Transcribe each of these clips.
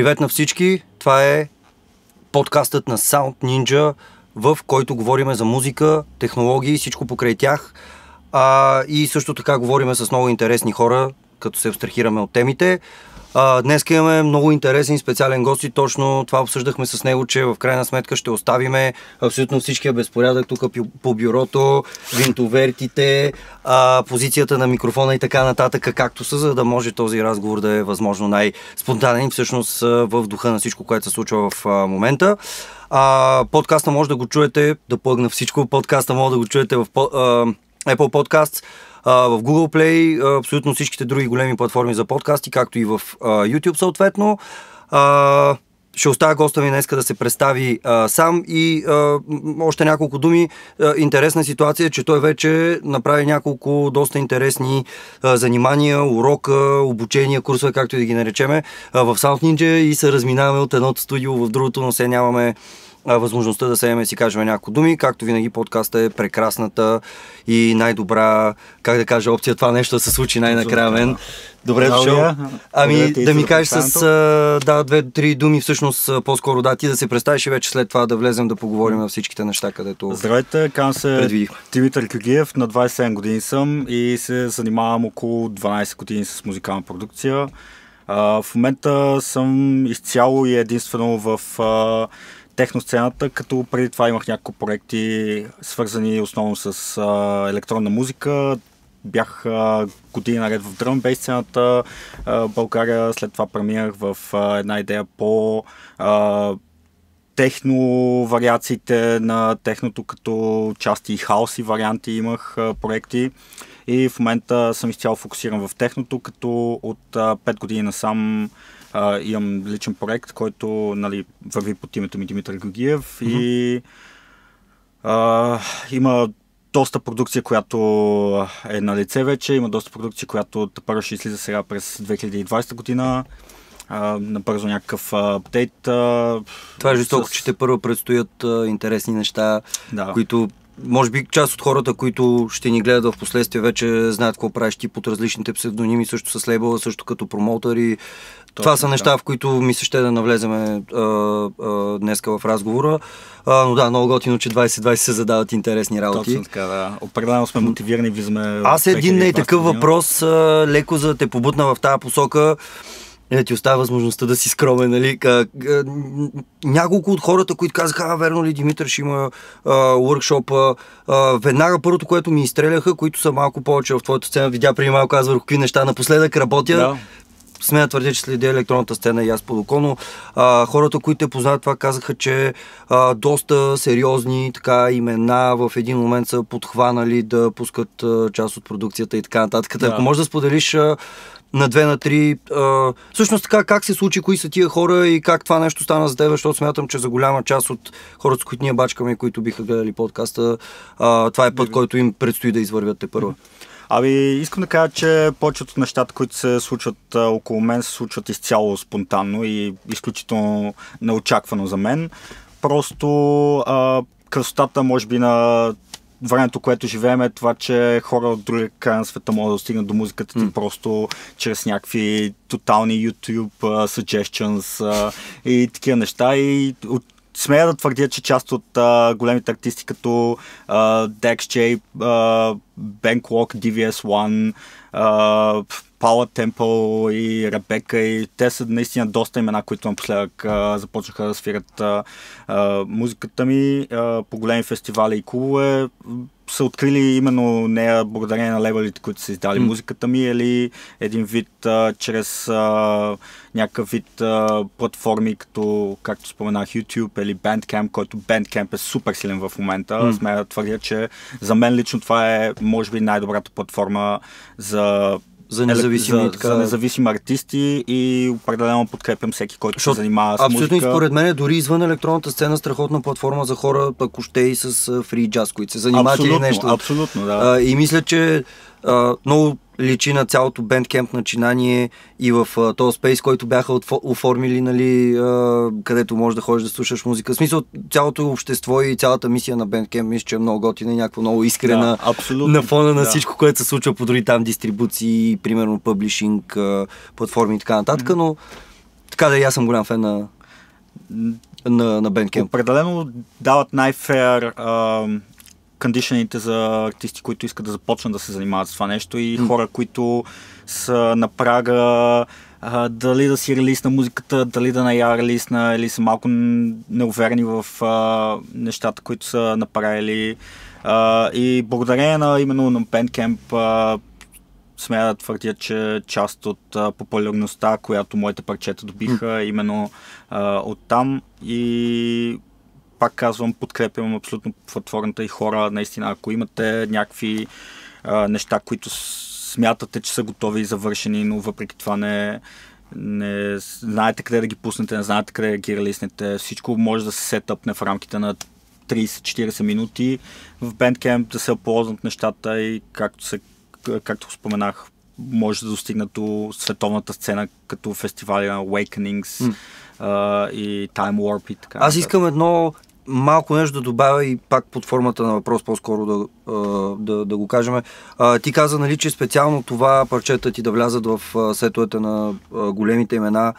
Привет на всички! Това е подкастът на Sound Ninja, в който говорим за музика, технологии, всичко покрай тях. А, и също така говорим с много интересни хора, като се абстрахираме от темите. Днес имаме много интересен специален гост и точно това обсъждахме с него, че в крайна сметка ще оставиме абсолютно всичкия безпорядък тук по бюрото, винтовертите, позицията на микрофона и така нататък, както са, за да може този разговор да е възможно най-спонтанен и всъщност в духа на всичко, което се случва в момента. А, подкаста може да го чуете, да плъгна всичко, подкаста може да го чуете в Apple Podcasts, в Google Play, абсолютно всичките други големи платформи за подкасти, както и в YouTube съответно. Ще оставя госта ми днес да се представи а, сам и а, още няколко думи. А, интересна ситуация е, че той вече направи няколко доста интересни а, занимания, урока, обучения, курсове, както и да ги наречеме, а, в Sound Ninja и се разминаваме от едното студио в другото, но все нямаме възможността да седем и си кажем няколко думи. Както винаги подкаста е прекрасната и най-добра, как да кажа, опция това нещо да се случи най-накрая мен. Добре дошъл. Ами да ми кажеш с да, две-три думи всъщност по-скоро да ти да се представиш и вече след това да влезем да поговорим на всичките неща, където Здравейте, казвам се Димитър Кюгиев, на 27 години съм и се занимавам около 12 години с музикална продукция. А, в момента съм изцяло и единствено в а, техносцената, като преди това имах няколко проекти, свързани основно с а, електронна музика. Бях а, години наред в дръм бейс сцената а, България, след това преминах в а, една идея по а, техно вариациите на техното, като части и хаос и варианти имах а, проекти. И в момента съм изцяло фокусиран в техното, като от а, 5 години насам а, имам личен проект, който нали, върви под името ми Димитър Георгиев mm-hmm. и а, има доста продукция, която е на лице вече, има доста продукция, която първо ще излиза сега през 2020 година. А, набързо някакъв апдейт. Това е жестоко, с... че те първо предстоят а, интересни неща, да. които може би част от хората, които ще ни гледат в последствие, вече знаят какво правиш ти под различните псевдоними, също с лейбъла, също като промоутър и точно, това са неща, да. в които ми се ще да навлеземе а, а, днеска в разговора. А, но да, много готино, че 2020 се задават интересни работи. Точно така, да. Определено сме мотивирани, влизаме. Аз един не и такъв въпрос, а, леко за да те побутна в тази посока е, ти оставя възможността да си скромен, нали? Няколко от хората, които казаха, а, верно ли, Димитър ще има уркшопа, веднага първото, което ми изстреляха, които са малко повече в твоята сцена, видя преди малко аз върху какви неща напоследък работя. Да смея твърдя, че следя електронната сцена и аз по А, хората, които те познават това, казаха, че а, доста сериозни така имена в един момент са подхванали да пускат а, част от продукцията и така нататък. Да. Ако можеш да споделиш а, на две, на три. А, всъщност така, как се случи, кои са тия хора и как това нещо стана за теб, защото смятам, че за голяма част от хората, с които ние бачкаме, които биха гледали подкаста, а, това е път, който им предстои да извървят те първо. Ами, искам да кажа, че повечето от нещата, които се случват а, около мен, се случват изцяло спонтанно и изключително неочаквано за мен. Просто а, красотата, може би, на времето, което живеем е това, че хора от друга края на света могат да стигнат до музиката ти mm. просто чрез някакви тотални YouTube uh, suggestions uh, и такива неща и от смея да твърдя, че част от uh, големите артисти като Dex J, uh, Bankwalk, DVS1, uh, Паула Темпъл и Ребека и те са наистина доста имена, които напоследък а, започнаха да свират а, а, музиката ми а, по големи фестивали и клубове. Са открили именно нея благодарение на лейбълите, които са издали mm. музиката ми или един вид а, чрез а, някакъв вид а, платформи, като, както споменах, YouTube или Bandcamp, който Bandcamp е супер силен в момента. Mm. Смея да твърдя, че за мен лично това е, може би, най-добрата платформа за за независими, за, така... за независими артисти и определено подкрепям всеки, който Шо, се занимава с Абсолютно музика. и според мен е дори извън електронната сцена страхотна платформа за хора, ако ще и с фри джаз, които се занимават или нещо. Абсолютно, да. А, и мисля, че а, много личи на цялото бендкемп начинание и в този спейс, който бяха оформили, нали, където можеш да ходиш да слушаш музика. В смисъл, цялото общество и цялата мисия на бендкемп, мисля, че е много готина и някаква много искрена да, на фона на да. всичко, което се случва по дори там дистрибуции, примерно публишинг, платформи и така нататък, mm-hmm. но така да и аз съм голям фен на, на, на Bandcamp. Определено дават най-фер кондишените за артисти, които искат да започнат да се занимават с това нещо и mm. хора, които са на прага а, дали да си релиз на музиката, дали да ная релизна или са малко неуверени в а, нещата, които са направили. А, и благодарение на именно на Bandcamp а, смея да твърдя, че част от а, популярността, която моите парчета добиха, mm. именно а, от там и пак казвам, подкрепям абсолютно платформата и хора, наистина, ако имате някакви а, неща, които смятате, че са готови и завършени, но въпреки това не, не знаете къде да ги пуснете, не знаете къде да ги релиснете, всичко може да се сетъпне в рамките на 30-40 минути в Bandcamp да се ползват нещата и както, се, както споменах, може да достигнат до световната сцена като фестивали на Awakenings mm. uh, и Time Warp и така. Аз искам едно малко нещо да добавя и пак под формата на въпрос по-скоро да, да, да го кажем. Ти каза, нали, че специално това парчета ти да влязат в сетовете на големите имена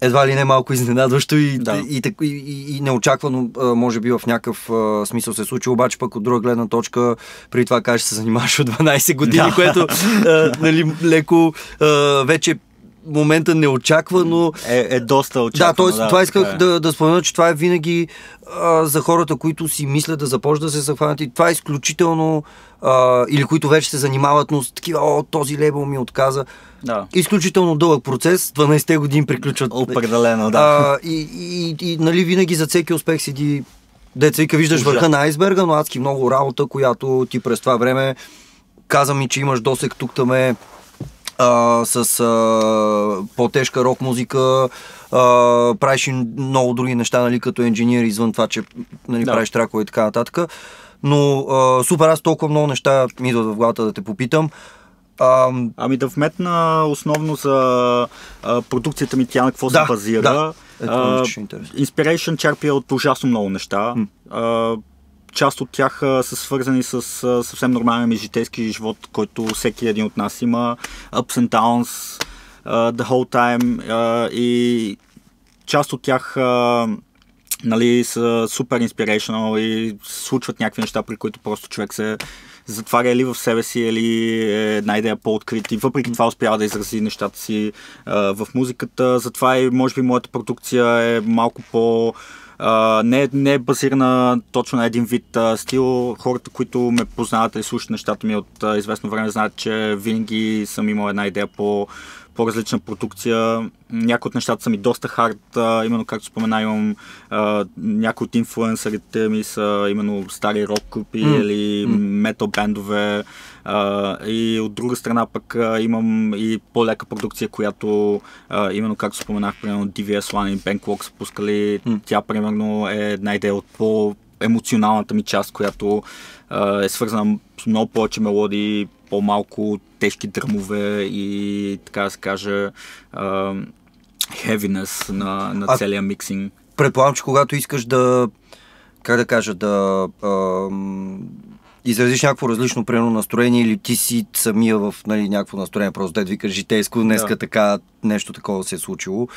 едва ли не малко изненадващо и, да. и, и, и, и неочаквано, може би в някакъв смисъл се случи, обаче пък от друга гледна точка, при това кажеш, се занимаваш от 12 години, да. което а, нали, леко а, вече момента неочаквано. Е, е доста очаквано. Да, т.е. Да, това исках е. да, да спомена, че това е винаги а, за хората, които си мислят да започнат да се захванат и това е изключително а, или които вече се занимават, но с такива, о, този лейбъл ми отказа. Да. Изключително дълъг процес, 12-те години приключват. Определено, да. А, и, и, и, нали, винаги за всеки успех седи Деца вика, виждаш върха на айсберга, но адски много работа, която ти през това време каза ми, че имаш досек тук там е а, с а, по-тежка рок музика, а, правиш и много други неща, нали, като инженер, извън това, че нали, да. правиш тракове и така нататък. Но а, супер, аз толкова много неща ми идват в главата да те попитам. А, ами да вметна основно за а, продукцията ми тя на какво да, се базира. Да. Ето, Inspiration черпи от ужасно много неща. А, част от тях а, са свързани с а, съвсем нормален житейски живот, който всеки един от нас има. Ups and downs, the whole time. И част от тях нали, са супер inspirational и случват някакви неща, при които просто човек се затваря или в себе си, или е една идея по-открит и въпреки това успява да изрази нещата си uh, в музиката. Затова и може би моята продукция е малко по- Uh, не, не е базирана точно на един вид uh, стил. Хората, които ме познават и слушат нещата ми от uh, известно време, знаят, че винаги съм имал една идея по по-различна продукция. Някои от нещата са ми доста хард, а, именно както спомена, имам а, някои от инфлуенсърите ми са именно стари рок групи mm. или метал бендове. А, и от друга страна пък а, имам и по-лека продукция, която а, именно както споменах, примерно DVS One и Bankwalk са пускали. Mm. Тя примерно е една идея от по емоционалната ми част, която а, е свързана с много повече мелодии, по-малко тежки дръмове и така да се каже heaviness на, на целия миксинг. Предполагам, че когато искаш да как да кажа, да uh, изразиш някакво различно примерно настроение или ти си самия в нали, някакво настроение, просто да викаш житейско, днеска да. така, нещо такова се е случило.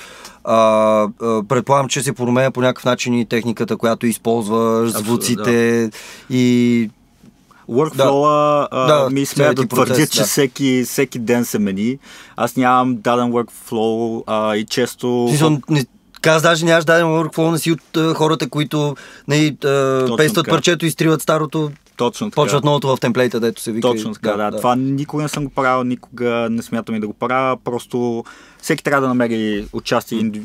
А, а, предполагам, че се променя по някакъв начин и техниката, която използваш, звуците да. и Workflow да. ми смея да твърдя, че да. всеки, всеки ден се мени. Аз нямам даден workflow а, и често... Аз даже нямаш даден workflow на си от uh, хората, които не, uh, пействат парчето и стриват старото. Точно така. Почват новото в темплейта, дето се вика. Точно така, да, да. Това никога не съм го правил, никога не смятам и да го правя. Просто всеки трябва да намери участие и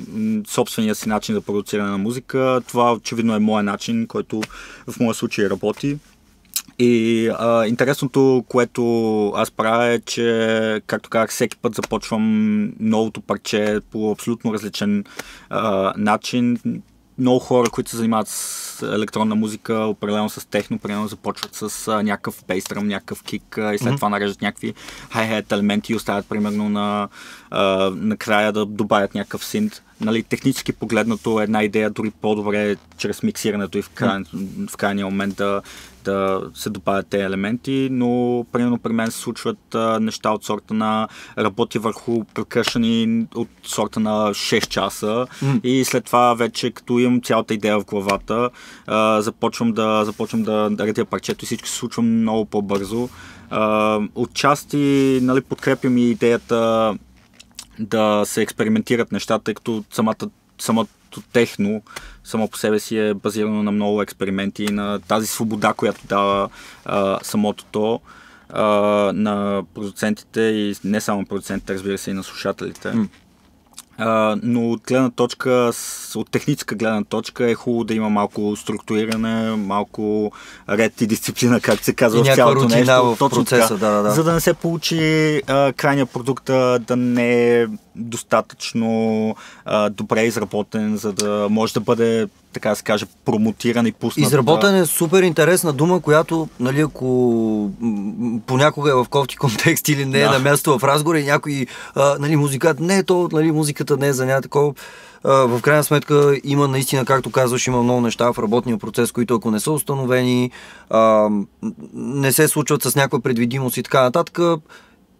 собствения си начин за продуциране на музика. Това очевидно е моят начин, който в моя случай работи. И а, интересното, което аз правя е, че, както казах, всеки път започвам новото парче по абсолютно различен а, начин. Много хора, които се занимават с електронна музика, определено с техно, примерно започват с а, някакъв бейстръм, някакъв кик а, и след mm-hmm. това нареждат някакви хай-хет елементи и оставят примерно на, а, накрая да добавят някакъв синт. Нали, технически погледнато една идея дори по-добре чрез миксирането и в, край, в крайния момент да, да се добавят тези елементи, но примерно при мен се случват а, неща от сорта на работи върху прекъшани от сорта на 6 часа mm. и след това вече като имам цялата идея в главата, а, започвам да започвам да, да редя парчето и всичко се случва много по-бързо. А, отчасти нали, подкрепям и идеята да се експериментират нещата, тъй като самата, самото техно само по себе си е базирано на много експерименти и на тази свобода, която дава а, самото то а, на продуцентите и не само продуцентите, разбира се, и на слушателите. Mm. Uh, но от гледна точка, от техническа гледна точка е хубаво да има малко структуриране, малко ред и дисциплина, както се казва и в цялото нещо. В процеса, да, да, да. За да не се получи uh, крайния продукт да не е достатъчно а, добре изработен, за да може да бъде, така да се каже, промотиран и пуснат. Изработен е супер интересна дума, която, нали, ако понякога е в кофти контекст или не е да. на място в разговор и някой, а, нали, музикат, не е то, нали, музиката не е за някакво такова. В крайна сметка има наистина, както казваш, има много неща в работния процес, които ако не са установени, а, не се случват с някаква предвидимост и така нататък,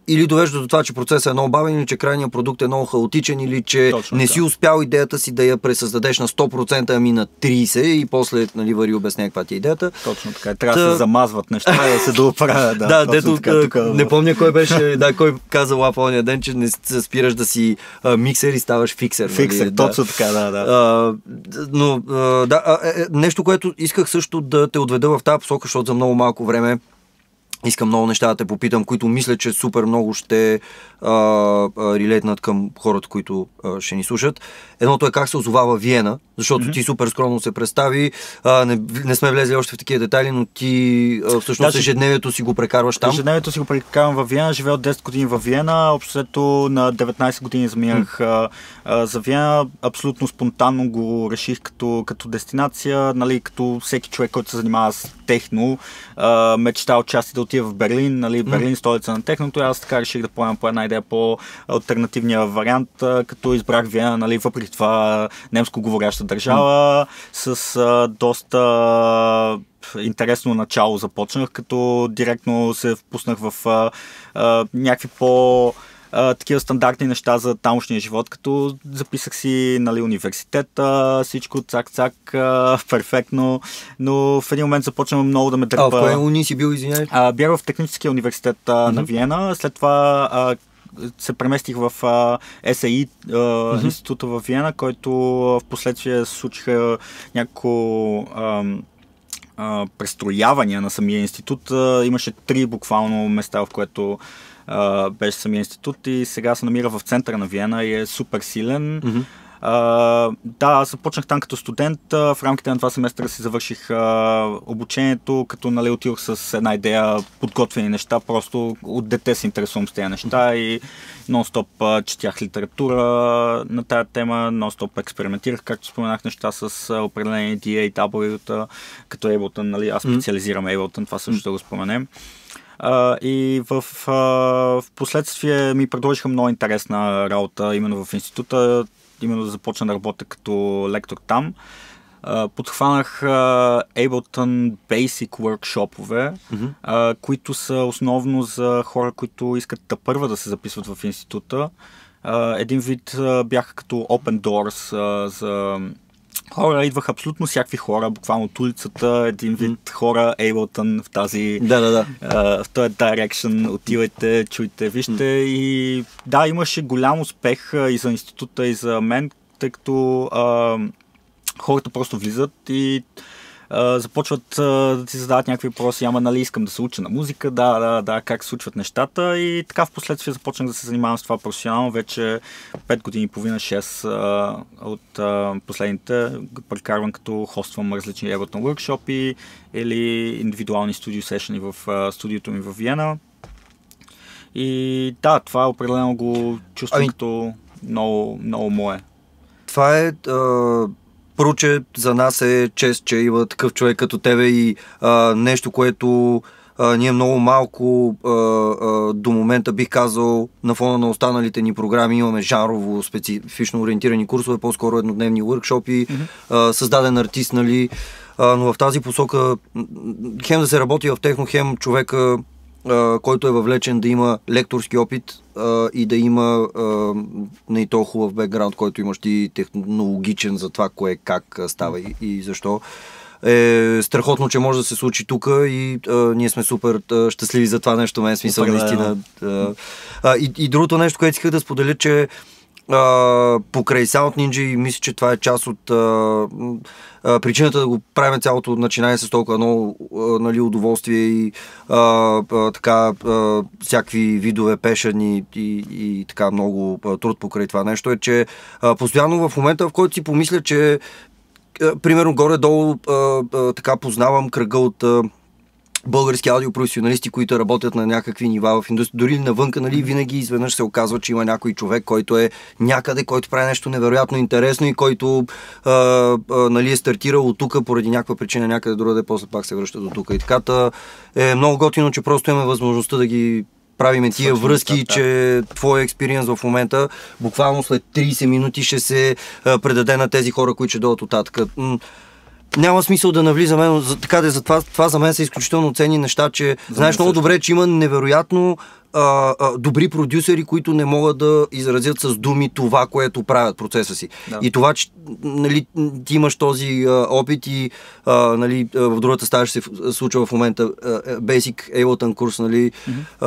или довежда до това, че процесът е много бавен, или че крайният продукт е много хаотичен, или че Точно не си успял идеята си да я пресъздадеш на 100%, ами на 30% и после нали, вари обясня каква ти е идеята. Точно така. Трябва Та... да се замазват неща, да се дооправят. Да, да дето, така, тук, не помня кой беше, да, кой каза лапа ония ден, че не се спираш да си а, миксер и ставаш фиксер. Нали? Фиксер, нали? точно да. така, да, да. А, но, а, да, а, е, е, нещо, което исках също да те отведа в тази посока, защото за много малко време Искам много неща да те попитам, които мисля, че супер много ще а, а, релетнат към хората, които а, ще ни слушат. Едното е как се озовава Виена, защото mm-hmm. ти супер скромно се представи. А, не, не сме влезли още в такива детайли, но ти а, всъщност да, ежедневието си го прекарваш там. Ежедневието си го прекарвам в Виена, живея от 10 години в Виена. Общото на 19 години заминах mm-hmm. за Виена. Абсолютно спонтанно го реших като, като дестинация, нали, като всеки човек, който се занимава с техно, а, мечта отчасти да отида в Берлин, нали, Берлин столица на техното. Аз така реших да поемам по една идея по альтернативния вариант, като избрах Виена, нали, въпреки това немско говоряща държава, с а, доста интересно начало започнах, като директно се впуснах в а, а, някакви по- а, такива стандартни неща за тамошния живот, като записах си нали, университета, всичко цак-цак, перфектно, но в един момент започна много да ме дърпа. А, в кое уни си бил, извинявай? Бях в Техническия университет mm-hmm. на Виена, след това а, се преместих в САИ, mm-hmm. института в Виена, който в последствие случиха няколко престроявания на самия институт. Имаше три буквално места, в което беше самия институт и сега се намира в центъра на Виена и е супер силен. Mm-hmm. Uh, да, започнах там като студент. Uh, в рамките на два семестра си завърших uh, обучението, като нали, отидох с една идея, подготвени неща. Просто от дете се интересувам с тези неща и нон-стоп четях литература на тая тема, нон-стоп експериментирах, както споменах, неща с определени DAW-та, като Ableton. Нали, аз специализирам Ableton, това също да го споменем. А, и в, а, в последствие ми предложиха много интересна работа именно в института, именно да започна да работя като лектор там. Uh, подхванах uh, Ableton Basic workshoпове, mm-hmm. uh, които са основно за хора, които искат да първа да се записват в института. Един вид бяха като Open Doors за хора идваха абсолютно всякакви хора, буквално от улицата, един вид mm. хора, Ableton в тази, да, да, да. Uh, в този direction, отивайте, чуйте, вижте mm. и да, имаше голям успех и за института, и за мен, тъй като uh, хората просто влизат и започват да ти задават някакви въпроси, ама нали искам да се уча на музика, да, да, да, как се случват нещата и така в последствие започнах да се занимавам с това професионално, вече 5 години и половина, 6 от а, последните прекарвам като хоствам различни Ableton workshop или индивидуални студио сешени в а, студиото ми в Виена. И да, това определено го чувствам ами... като много, много мое. Това е а Пруче за нас е чест, че има такъв човек като тебе и а, нещо, което а, ние много малко а, а, до момента бих казал на фона на останалите ни програми имаме жанрово специфично ориентирани курсове, по-скоро еднодневни workshop mm-hmm. а, създаден артист, нали, а, но в тази посока хем да се работи в техно, хем човека който е въвлечен да има лекторски опит а, и да има а, не и то хубав бекграунд, който имаш ти технологичен за това кое как става и, и защо. Е страхотно, че може да се случи тук и а, ние сме супер а, щастливи за това нещо, мен смисъл Супер, наистина. Да. А, и, и другото нещо, което исках да споделя, че а, покрай Sound Ninja и мисля, че това е част от а, а, причината да го правим цялото начинание с толкова много нали, удоволствие и така всякакви видове пешен и, и, и така много труд покрай това нещо. Е, че постоянно в момента, в който си помисля, че примерно горе-долу така познавам кръга от български аудиопрофесионалисти, които работят на някакви нива в индустрията, дори навънка, нали, винаги изведнъж се оказва, че има някой човек, който е някъде, който прави нещо невероятно интересно и който а, а, нали, е стартирал от тук поради някаква причина някъде другаде, после пак се връща до тук. И така. Е много готино, че просто имаме възможността да ги правиме тия връзки, да, че твой експириенс в момента буквално след 30 минути ще се предаде на тези хора, които ще дойдат от татък няма смисъл да навлизаме, но за, така да, за това, това за мен са изключително ценни неща, че за знаеш много добре, че има невероятно а, а, добри продюсери, които не могат да изразят с думи това, което правят процеса си. Да. И това, че нали, ти имаш този а, опит и а, нали, в другата стая ще се случва в момента а, Basic Ableton курс, нали, mm-hmm.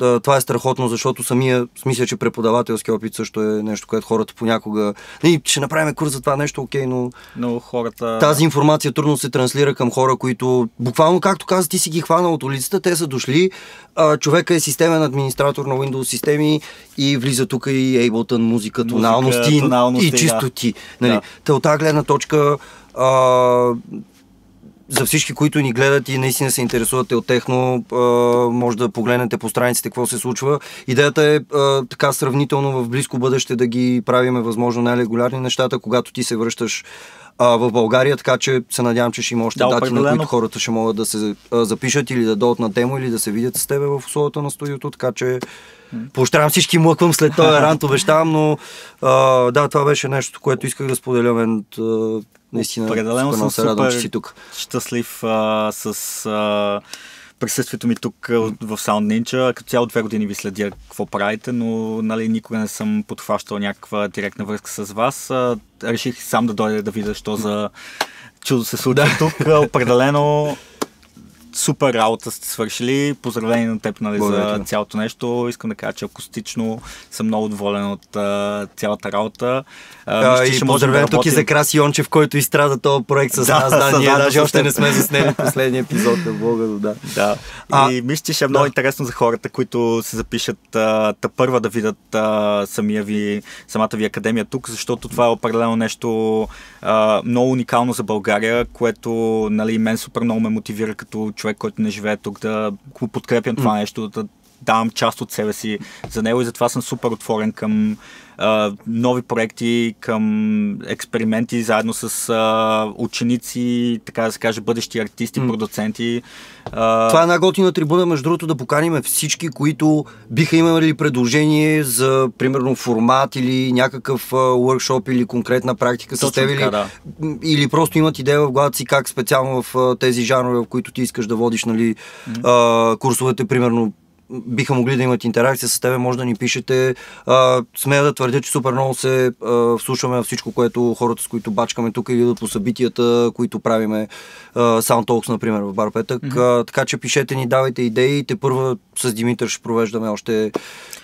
а, а, това е страхотно, защото самия, смисля, че преподавателски опит също е нещо, което хората понякога, нали, ще направим курс за това нещо, окей, но, но хората... тази информация трудно се транслира към хора, които буквално, както каза, ти си ги хванал от улицата, те са дошли, а, човека е системен администратор на Windows системи и влиза тук и Ableton, музика, тоналности, музика, тоналности и чистоти. Да. Нали? Да. Та от тази гледна точка а, за всички, които ни гледат и наистина се интересувате от техно, а, може да погледнете по страниците какво се случва. Идеята е а, така сравнително в близко бъдеще да ги правиме възможно най-регулярни нещата, когато ти се връщаш а, в България, така че се надявам, че ще има още да, дати, определено. на които хората ще могат да се а, запишат или да дойдат на демо или да се видят с тебе в условията на студиото, така че Поощрявам всички, млъквам след този рант, обещавам, но а, да, това беше нещо, което исках да споделя. Мен, наистина, Определено съм се радвам, че си тук. Щастлив а, с а, присъствието ми тук в Sound Ninja. Като цяло две години ви следя какво правите, но нали, никога не съм подхващал някаква директна връзка с вас. Реших сам да дойда да видя, що за чудо се случва тук. Определено супер работа сте свършили. Поздравление на теб нали, за цялото нещо. Искам да кажа, че акустично съм много доволен от а, цялата работа. А, мисля, и поздравление да тук и за Краси Йончев, който изстрада този проект с да, нас. Да, ние даже още не сме заснели последния епизод на Бога, но да. да. А, и мисля, че ще е много да. интересно за хората, които се запишат а, та първа да видят а, самия ви, самата ви академия тук, защото това е определено нещо а, много уникално за България, което нали, мен супер много ме мотивира като човек човек, който не живее тук, да го подкрепям това нещо, да давам част от себе си за него и затова съм супер отворен към а, нови проекти, към експерименти заедно с а, ученици, така да се каже, бъдещи артисти, mm. продуценти. А... Това е една готина трибуна, между другото, да поканим всички, които биха имали предложение за, примерно, формат или някакъв workshop или конкретна практика с теб, или, да. или просто имат идея в главата си как специално в тези жанрове, в които ти искаш да водиш, нали, mm. а, курсовете, примерно, биха могли да имат интеракция с тебе, може да ни пишете. А, смея да твърдя, че супер много се а, вслушваме всичко, което хората, с които бачкаме тук или по събитията, които правиме. А, Sound Talks, например, в Бар Петък. Mm-hmm. А, така че пишете ни, давайте идеи. Те първа с Димитър ще провеждаме още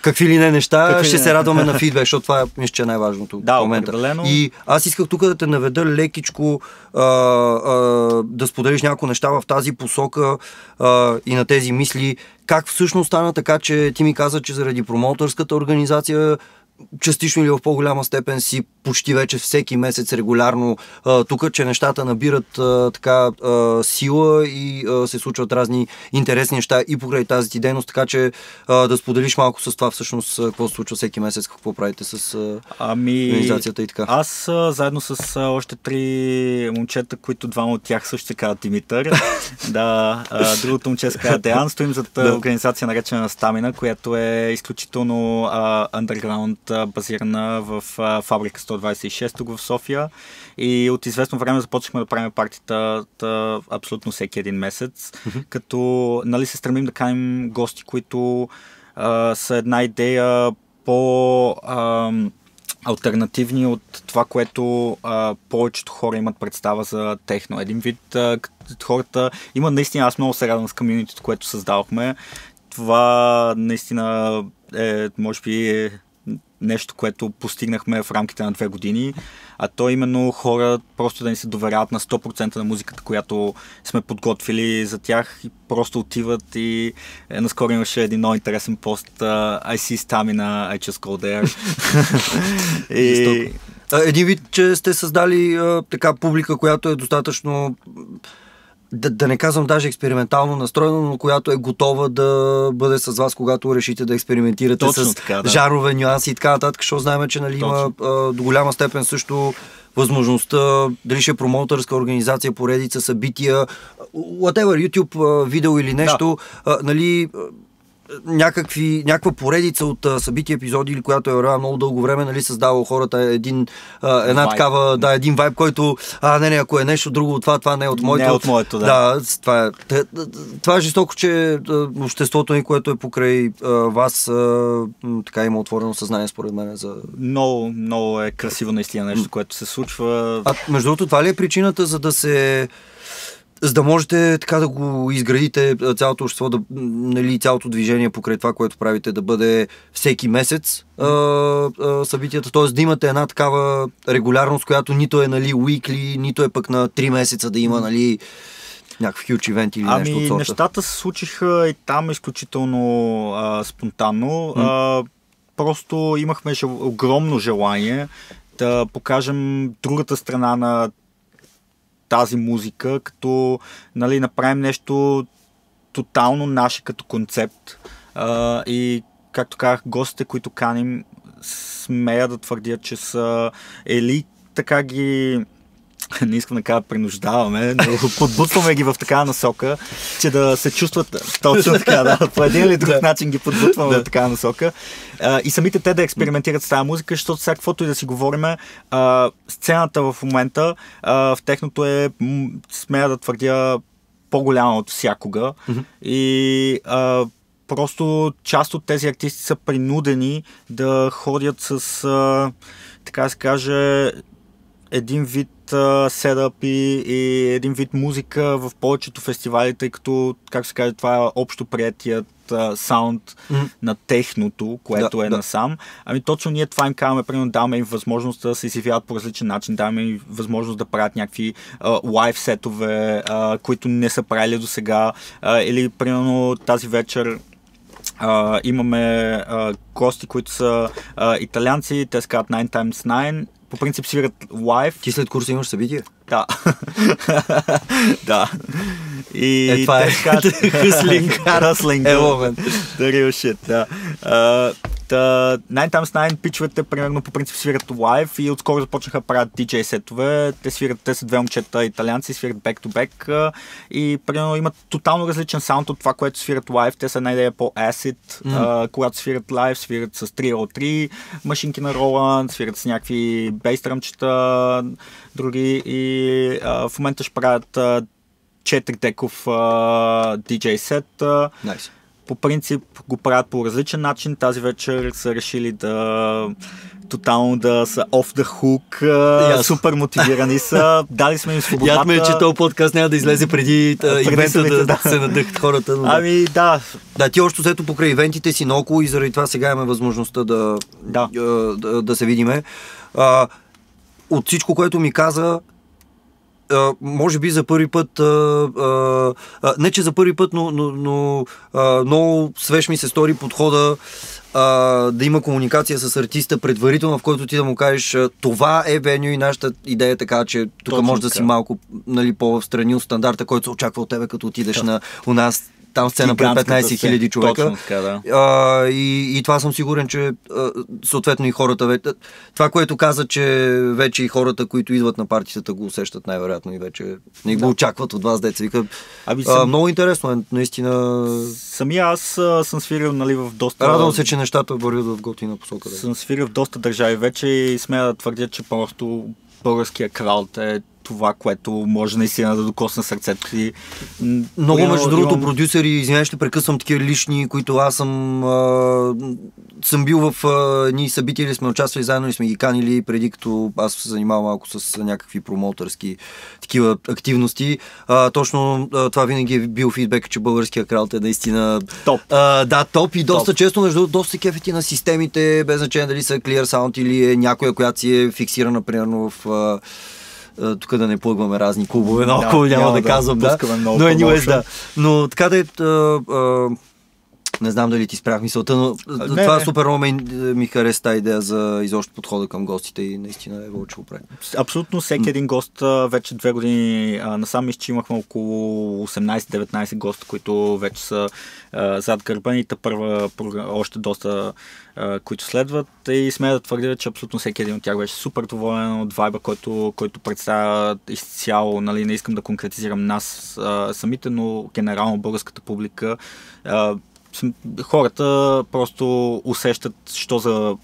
какви ли не неща. Какви ще не? се радваме на фидбек, защото това е, мисля, че е най-важното да, в момента. Определено. И аз исках тук да те наведа лекичко а, а, да споделиш някои неща в тази посока а, и на тези мисли как всъщност стана така, че ти ми каза, че заради промоутърската организация частично или в по-голяма степен си почти вече всеки месец регулярно тук, че нещата набират а, така а, сила и а, се случват разни интересни неща и покрай тази ти дейност, така че а, да споделиш малко с това всъщност какво се случва всеки месец, какво правите с а, ами, организацията и така. Аз а, заедно с а, още три момчета, които двама от тях също се казват Димитър, да, а, другото момче се казва Деян, стоим зад да. организация наречена Стамина, която е изключително а, underground базирана в фабрика 126 тук в София. И от известно време започнахме да правим партията абсолютно всеки един месец, mm-hmm. като нали, се стремим да каним гости, които а, са една идея по... А, альтернативни от това, което а, повечето хора имат представа за техно. Един вид а, хората има наистина, аз много се радвам с комьюнитито, което създавахме. Това наистина е, може би, е нещо, което постигнахме в рамките на две години, а то именно хора просто да ни се доверяват на 100% на музиката, която сме подготвили за тях и просто отиват и е, наскоро имаше един много интересен пост uh, I see stamina, I just go there. и... Един вид, че сте създали а, така публика, която е достатъчно да, да не казвам даже експериментално настроена, но която е готова да бъде с вас, когато решите да експериментирате Точно с така, да. жарове, нюанси и така нататък, защото знаем, че нали, има а, до голяма степен също възможността, дали ще е промоутърска организация, поредица, събития, whatever, YouTube видео или нещо, да. а, нали, някакви, някаква поредица от събития, епизоди, или която е вървала много дълго време, нали, създава хората един, а, една вайб. такава, да, един вайб, който, а, не, не, ако е нещо друго това, това не е от моето. Не е от моето, да. Да, това е, това е жестоко, че обществото ни, което е покрай а, вас, а, така има отворено съзнание, според мен. За... Много, много е красиво наистина нещо, което се случва. А, между другото, това ли е причината, за да се за да можете така да го изградите цялото общество, да, нали, цялото движение покрай това, което правите, да бъде всеки месец а, а, събитията, т.е. да имате една такава регулярност, която нито е нали, weekly, нито е пък на 3 месеца да има нали, някакъв хюч ивент или ами, нещо от сорта. нещата се случиха и там изключително а, спонтанно. Mm. А, просто имахме жел... огромно желание да покажем другата страна на тази музика, като нали, направим нещо тотално наше като концепт. А, и, както казах, гостите, които каним, смея да твърдя, че са или така ги не искам да кажа принуждаваме, но подбутваме ги в такава насока, че да се чувстват точно така, да, по един или друг начин ги подбутваме в такава насока. А, и самите те да експериментират с тази музика, защото сега каквото и да си говориме, а, сцената в момента а, в техното е, смея да твърдя, по-голяма от всякога. Mm-hmm. И а, просто част от тези артисти са принудени да ходят с, а, така се каже, един вид седъп и, и един вид музика в повечето фестивали, тъй като, как се каже, това е общо приятият саунд mm. на техното, което да, е да. насам. Ами точно ние това им казваме, примерно даваме им възможност да се изявяват по различен начин, даваме им възможност да правят някакви лайв сетове, а, които не са правили до сега, или примерно тази вечер Uh, имаме uh, гости, които са uh, италианци, те скат 9 times 9 по принцип свират лайв. Ти след курса имаш събитие? Да. да. И е, това е. Хъслинг. Хъслинг. The real shit, да. Uh, Та, Nine Times Nine пичовете примерно по принцип свират лайв и отскоро започнаха да правят DJ сетове. Те свират, те са две момчета италианци, свират back-to-back и примерно имат тотално различен саунд от това, което свират лайв. Те са една идея по-acid, mm. когато свират лайв, свират с 303 машинки на Roland, свират с някакви бейстръмчета, други и а, в момента ще правят а, 4 деков а, DJ сет. Nice по принцип го правят по различен начин. Тази вечер са решили да тотално да са off the hook, yes. супер мотивирани са, дали сме им свободата. Ядме, че този подкаст няма да излезе преди, преди ивента да, да, се надъхат хората. Но... Ами да. Да, ти още взето покрай ивентите си наоколо и заради това сега имаме възможността да, да. да, да се видиме. А, от всичко, което ми каза, може би за първи път, не че за първи път, но, но, но много свеж ми се стори подхода да има комуникация с артиста предварително, в който ти да му кажеш това е веню и нашата идея е така, че тук може да си малко нали, по-встрани от стандарта, който се очаква от тебе, като отидеш да. на у нас там сцена пред 15 хиляди човека. Точно така, да. а, и, и това съм сигурен, че а, съответно и хората вече. Това, което каза, че вече и хората, които идват на партията, го усещат най-вероятно и вече не го да. очакват от вас, деца. Вика, ами съм... а, много интересно е, наистина. Самия аз а, съм свирил нали, в доста. Радвам се, че нещата вървят в готина посока. Да. Съм свирил в доста държави вече и смея да твърдя, че просто българския крал е това, което може наистина да докосне сърцето си. Много, между другото, имам... продюсери, извинявай, ще прекъсвам такива лични, които аз съм, а, съм бил в а, едни събития или сме участвали заедно и сме ги канили преди като аз се занимавам малко с някакви промоутърски такива активности. А, точно а, това винаги е бил фидбек, че българския крал е наистина топ. А, да, топ и доста топ. често, между другото, доста кефети на системите, без значение дали са Clear Sound или е някоя, която си е фиксирана, примерно в а, тук да не плъгваме разни клубове наоколо, да, няма, да, да казвам, да. Но, anyways, да. Но така да е, не знам дали ти спрях мисълта, но не, това не. супер много ми хареса тази идея за изобщо подхода към гостите и наистина е вълче опре. Абсолютно всеки един гост вече две години насам мисля, че имахме около 18-19 госта, които вече са зад гърба и първа още доста които следват и смея да твърдя, че абсолютно всеки един от тях беше супер доволен от вайба, който, който представя изцяло, нали, не искам да конкретизирам нас а, самите, но генерално българската публика а, хората просто усещат, що за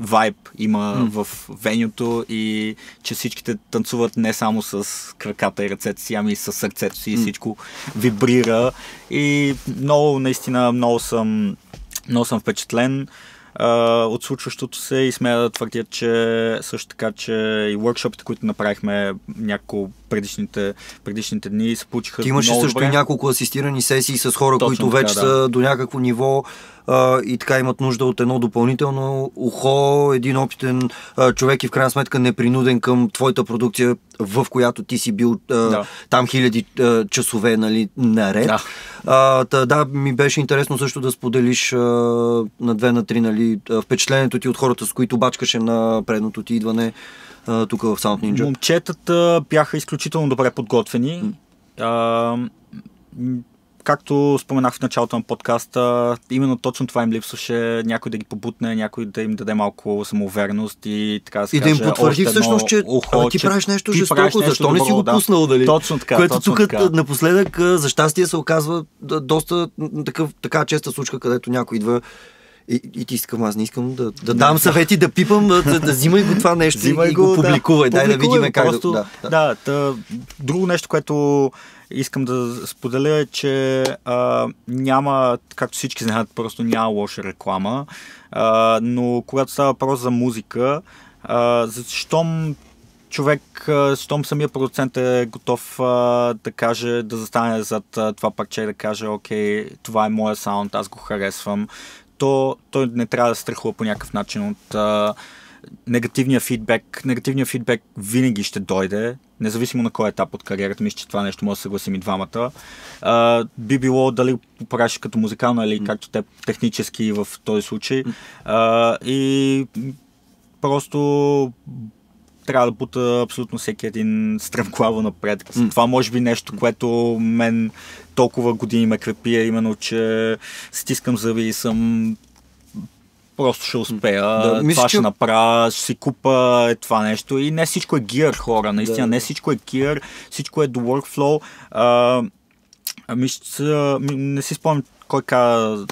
вайб има mm. в венюто и че всичките танцуват не само с краката и ръцете си, ами и с сърцето си и всичко вибрира и много, наистина, много съм, много съм впечатлен от случващото се и смея да твърдя, че също така, че и workshopите, които направихме няколко предишните, предишните дни се получиха Ти имаше също добре. и няколко асистирани сесии с хора, Точно които вече така, да. са до някакво ниво а, и така имат нужда от едно допълнително ухо, един опитен а, човек и в крайна сметка непринуден към твоята продукция, в която ти си бил а, да. там хиляди а, часове нали, наред. Да. А, та, да, ми беше интересно също да споделиш а, на две на три нали, впечатлението ти от хората, с които бачкаше на предното ти идване тук в Sound Ninja? Момчетата бяха изключително добре подготвени. Mm. А, както споменах в началото на подкаста, именно точно това им липсваше. Някой да ги побутне, някой да им даде малко самоувереност и така да се И да им потвърди всъщност, че ухо, ти правиш нещо ти жестоко, правиш нещо защо добро, не си го пуснал, дали? Точно така. Което точно тук така. напоследък, за щастие, се оказва доста такъв, така честа случка, където някой идва и, и ти искам, аз не искам да, да дам съвети, да пипам, да, да, да взимай го това нещо взимай и го, го публикувай. Да, Дай да видим как просто, да... Да, да, да, друго нещо, което искам да споделя е, че а, няма, както всички знаят, просто няма лоша реклама, а, но когато става въпрос за музика, а, защом човек, щом самия продуцент е готов а, да каже, да застане зад а, това парче и да каже, окей, това е моя саунд, аз го харесвам, то той не трябва да страхува по някакъв начин от а, негативния фидбек. Негативният фидбек винаги ще дойде, независимо на кой етап от кариерата. Мисля, че това нещо може да съгласим и двамата. А, би било дали правиш като музикално или mm. както те технически в този случай. А, и просто трябва да бута абсолютно всеки един стръмклаво напред. Mm. Това може би нещо, което мен толкова години ме крепи, е именно, че стискам зъби и съм просто ще успея, да, мисля, това ще че... направя, ще си купа е това нещо и не всичко е гир хора, наистина, да. не всичко е гир, всичко е до workflow. А, мисля, не си спомням кой каза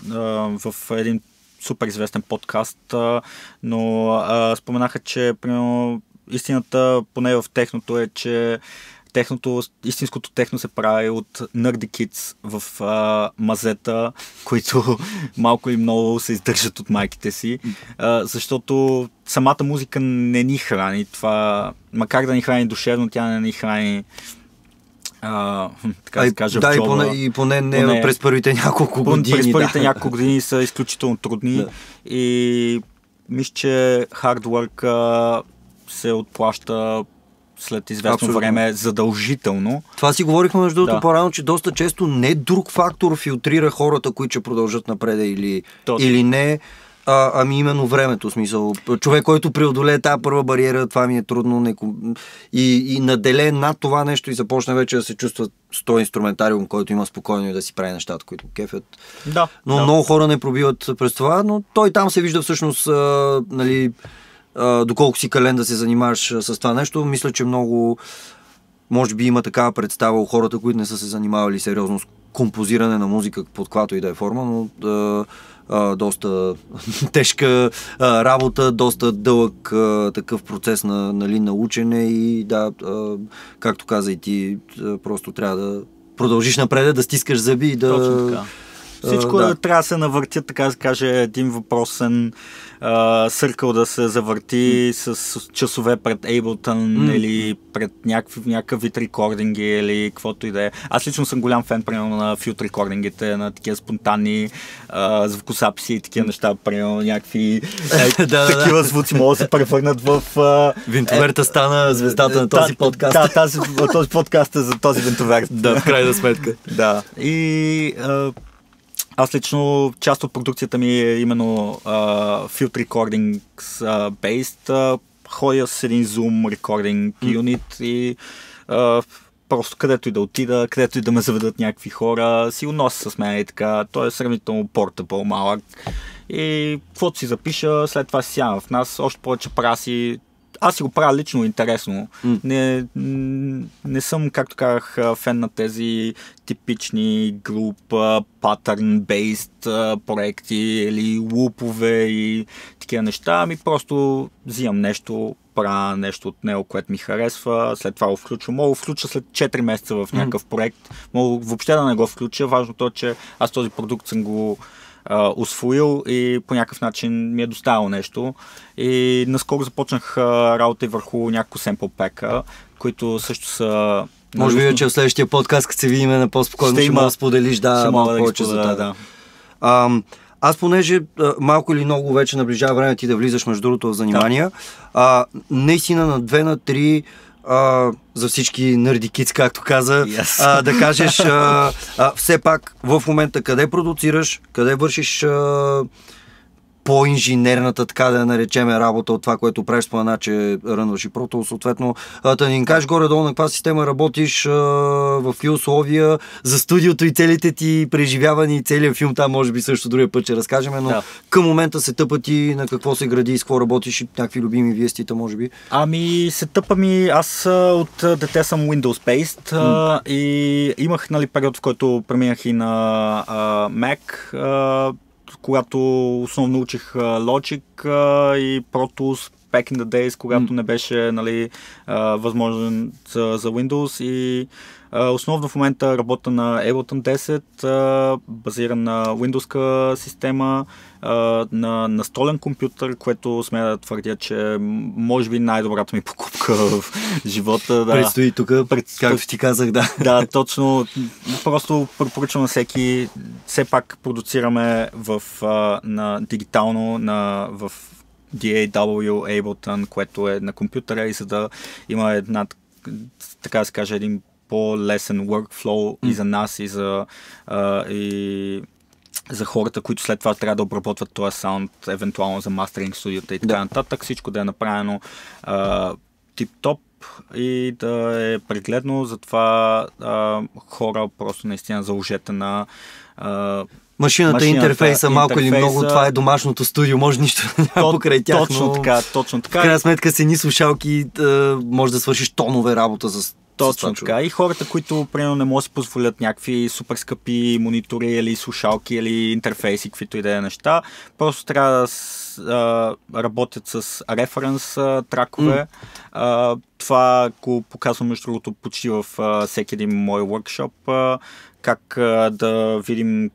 в един супер известен подкаст, а, но а, споменаха, че примерно истината, поне в техното е, че техното, истинското техно се прави от Nerdy Kids в а, мазета, които малко и много се издържат от майките си, а, защото самата музика не ни храни. Това, макар да ни храни душевно, тя не ни храни а, така да кажа, да, и поне, и поне не поне, през първите няколко години. През първите да. няколко години са изключително трудни да. и мисля, че хардворк се отплаща след известно Абсолютно. време задължително. Това си говорихме между другото Да. по-рано, че доста често не друг фактор филтрира хората, които ще продължат напред или, Точно. или не, а, ами именно времето. Смисъл, човек, който преодолее тази първа бариера, това ми е трудно неко... и, и наделе над това нещо и започне вече да се чувства с този инструментариум, който има спокойно и да си прави нещата, които кефят. Да. Но да. много хора не пробиват през това, но той там се вижда всъщност, а, нали, а, доколко си кален да се занимаваш с това нещо. Мисля, че много, може би има такава представа у хората, които не са се занимавали сериозно с композиране на музика под каквато и да е форма, но а, а, доста тежка а, работа, доста дълъг а, такъв процес на, нали, на учене и да, а, както каза и ти, а, просто трябва да продължиш напред, да стискаш зъби и да... Точно така. Всичко да. трябва да се навъртят, така да каже, един въпросен съркъл да се завърти с, с часове пред Ableton М. или пред някакъв, някакъв вид рекординги или каквото и да е. Аз лично съм голям фен, примерно, на филт рекордингите, на такива спонтанни а, звукосаписи и такива неща, примерно, някакви е, такива звуци могат да се превърнат в... А, Винтоверта стана звездата на този Е, подкаст. Да, тази, този подкаст е за този винтоверт. да, в крайна сметка. Да. И а, аз лично част от продукцията ми е именно а, Field Recordings а, based. А, ходя с един Zoom recording unit и а, просто където и да отида, където и да ме заведат някакви хора, си го нося с мен и така. Той е сравнително портабъл, малък. И каквото си запиша, след това си сядам в нас, още повече праси. Аз си го правя лично интересно. М. Не, не съм, както казах, фен на тези типични груп, патърн-бейст проекти или лупове и такива неща. Ами просто взимам нещо, правя нещо от него, което ми харесва, след това го включвам. Мога го включа след 4 месеца в някакъв проект. Мога въобще да не го включа. Важното е, че аз този продукт съм го а, освоил и по някакъв начин ми е доставил нещо. И наскоро започнах а, работа и върху няколко семпл пека, които също са... Може би вече в следващия подкаст, като се видим на по-спокойно, Ще ще, има- да споделиш да, малко да повече за това. да. Ам, аз понеже а, малко или много вече наближава време ти да влизаш между другото в занимания, а, наистина на две на три а, за всички нърди киц, както каза, Yes. а, да кажеш а, а, все пак в момента къде продуцираш, къде вършиш а, по-инженерната, така да я наречем, работа от това, което правиш, спомена, че рънваш и прото, съответно, да ни кажеш горе-долу на каква система работиш, в какви условия, за студиото и целите ти преживявания и целият филм, там може би също другия път ще разкажем, но Да. към момента се тъпа ти на какво се гради и с какво работиш и някакви любими виестите, може би. Ами, се тъпа ми, аз от дете съм Windows-based а, и имах нали, период, в който преминах и на а, Mac, а, когато основно учих Logic и Pro Tools back in the days, когато не беше нали, възможен за, за Windows и основно в момента работя на Ableton 10, а, базиран на Windows система, на настолен компютър, което смея да твърдя, че може би най-добрата ми покупка в живота. Да. Предстои тук, Пред- както ти казах, да. Да, точно. Просто препоръчвам на всеки. Все пак продуцираме в, а, на дигитално на, в DAW Ableton, което е на компютъра и за да има една, така да се каже, един по-лесен workflow и за нас, и за, а, и за хората, които след това трябва да обработват този саунд, евентуално за мастеринг студията и така Да. нататък. Всичко да е направено а, тип-топ и да е прегледно, затова а, хора просто наистина заложете на а, Машината, Машината, интерфейса, малко или много, това е домашното студио, може нищо да няма покрай тях, точно но така, точно в така. крайна сметка с едни слушалки а, може да свършиш тонове работа с Точно така. И хората, които примерно не могат да си позволят някакви супер скъпи монитори или слушалки или интерфейси, каквито и да е неща, просто трябва да с, а, работят с референс а, тракове. А, това го показвам между другото почти в а, всеки един мой workshop, а, как а, да видим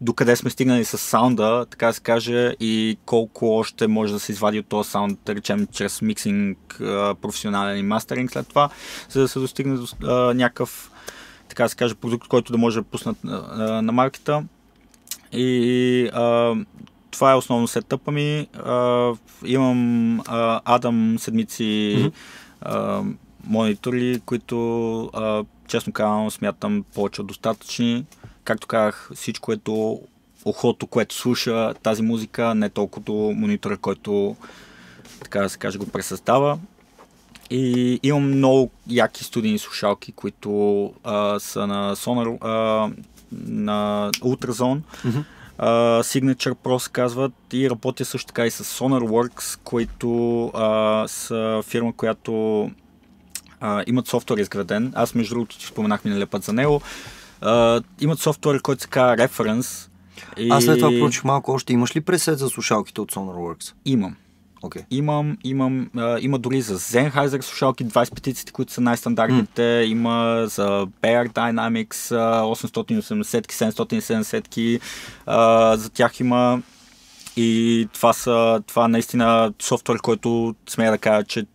докъде сме стигнали с саунда, така да се каже, и колко още може да се извади от този саунд, да речем, чрез миксинг, а, професионален и мастеринг след това, за да се достигне до а, някакъв, така да се каже, продукт, който да може да пуснат а, на маркета. И а, това е основно сетъпа ми. А, имам а, Адам седмици Мгм. а, монитори, които а, честно казвам смятам повече от достатъчни. Както казах, всичко ето ухото, което слуша тази музика, не толкова монитора, който така да се каже го пресъздава. И имам много яки студийни слушалки, които а, са на Sonar, а, на Ultrazone. Mm-hmm. Uh, Signature Pro се казват и работя също така и с SonarWorks, които uh, са фирма, която uh, имат софтуер изграден. Аз между другото ти споменах миналия път за него. Uh, имат софтуер, който се казва Reference. И... Аз след това проучих малко още. Имаш ли пресет за слушалките от SonarWorks? Имам. Okay. Имам, имам, а, има дори за Sennheiser слушалки 25 които са най-стандартните. Mm. Има за Bear Dynamics 880 770 а, за тях има и това са, това наистина софтуер, който смея да кажа, че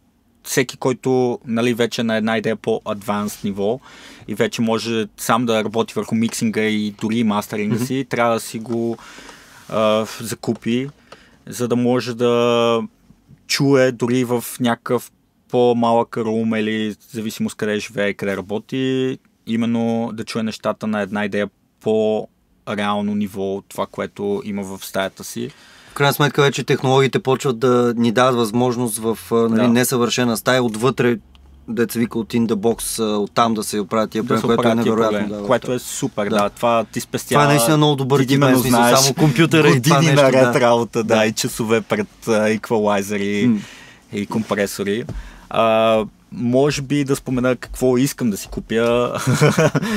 всеки, който нали, вече на една идея по-адванс ниво и вече може сам да работи върху миксинга и дори мастеринга mm-hmm. си, трябва да си го а, закупи, за да може да чуе дори в някакъв по-малък рум или зависимост къде живее и къде работи, именно да чуе нещата на една идея по реално ниво от това, което има в стаята си. Крайна сметка вече технологиите почват да ни дават възможност в нали, да. несъвършена стая отвътре деца вика от in the box, оттам да се оправят тия да което е невероятно. Да, което е супер, да. да. Това ти спестява. Това е наистина много добър ти именно знаеш, само компютъра и това нещо. наред да. работа, да, да, и часове пред еквалайзери mm. и компресори. А, може би да спомена какво искам да си купя.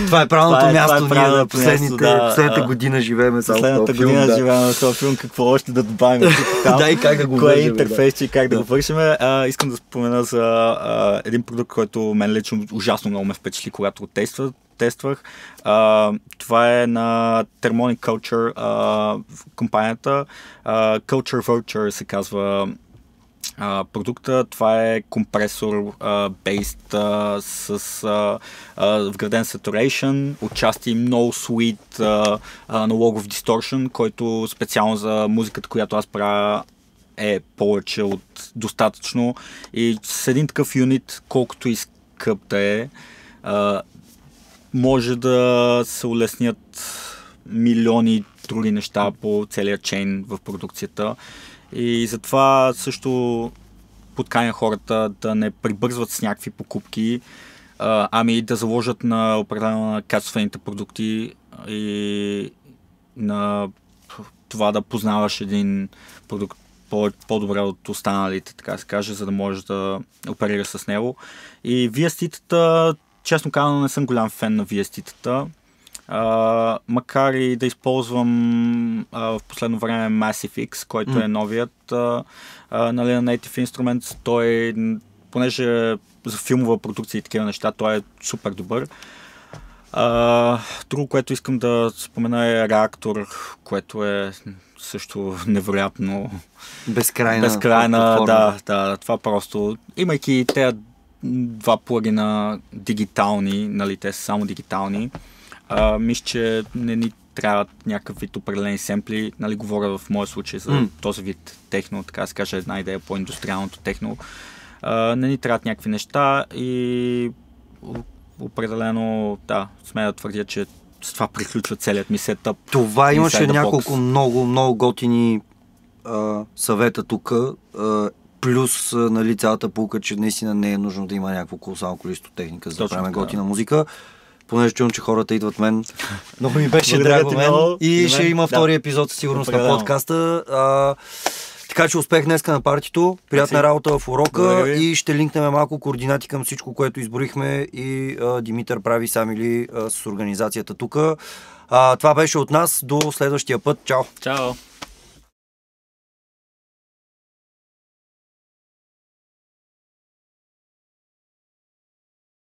Това е правилното това е, място. Това е ние последните, да, последната година живеем само Последната година да. живеем на този филм. Какво още да добавим? да, и как да го Кое е интерфейс да. и как да, да го вършим. А, искам да спомена за а, един продукт, който мен лично ужасно много ме впечатли, когато го тествах тествах. А, това е на Thermonic Culture а, компанията. А, Culture Vulture се казва продукта. Това е компресор а, based а, с а, вграден saturation, отчасти много sweet а, аналогов distortion, който специално за музиката, която аз правя е повече от достатъчно и с един такъв юнит, колкото и скъп да е, а, може да се улеснят милиони други неща по целия чейн в продукцията и затова също подканя хората да не прибързват с някакви покупки, ами да заложат на определено на качествените продукти и на това да познаваш един продукт по- по-добре от останалите, така се каже, за да можеш да оперираш с него. И VST-тата, честно казано, не съм голям фен на VST-тата. Uh, макар и да използвам uh, в последно време Massive X, който mm. е новият uh, uh, нали, на Native Instruments, той, понеже за филмова продукция и такива неща, той е супер добър. Uh, друго, което искам да спомена е реактор, което е също невероятно безкрайна. Безкрайна, да, да, това просто, имайки тези два плагина дигитални, нали, те са само дигитални, а, мисля, че не ни трябват някакъв вид определени семпли. Нали, говоря в моя случай за mm. този вид техно, така да се каже, една идея по-индустриалното техно. А, не ни трябват някакви неща и определено, да, смея да твърдя, че с това приключва целият ми сетъп. Това имаше няколко много, много готини а, съвета тук. А, плюс нали, цялата пулка, че наистина не е нужно да има някакво колосално количество техника, за да правим готина музика понеже чувам, че хората идват мен. Много ми беше драго мен. И мен. ще има втори да. епизод със сигурност на подкаста. А, така че успех днеска на партито. Приятна работа в урока и ще линкнем малко координати към всичко, което изборихме и а, Димитър прави сам или а, с организацията тук. това беше от нас. До следващия път. Чао! Чао!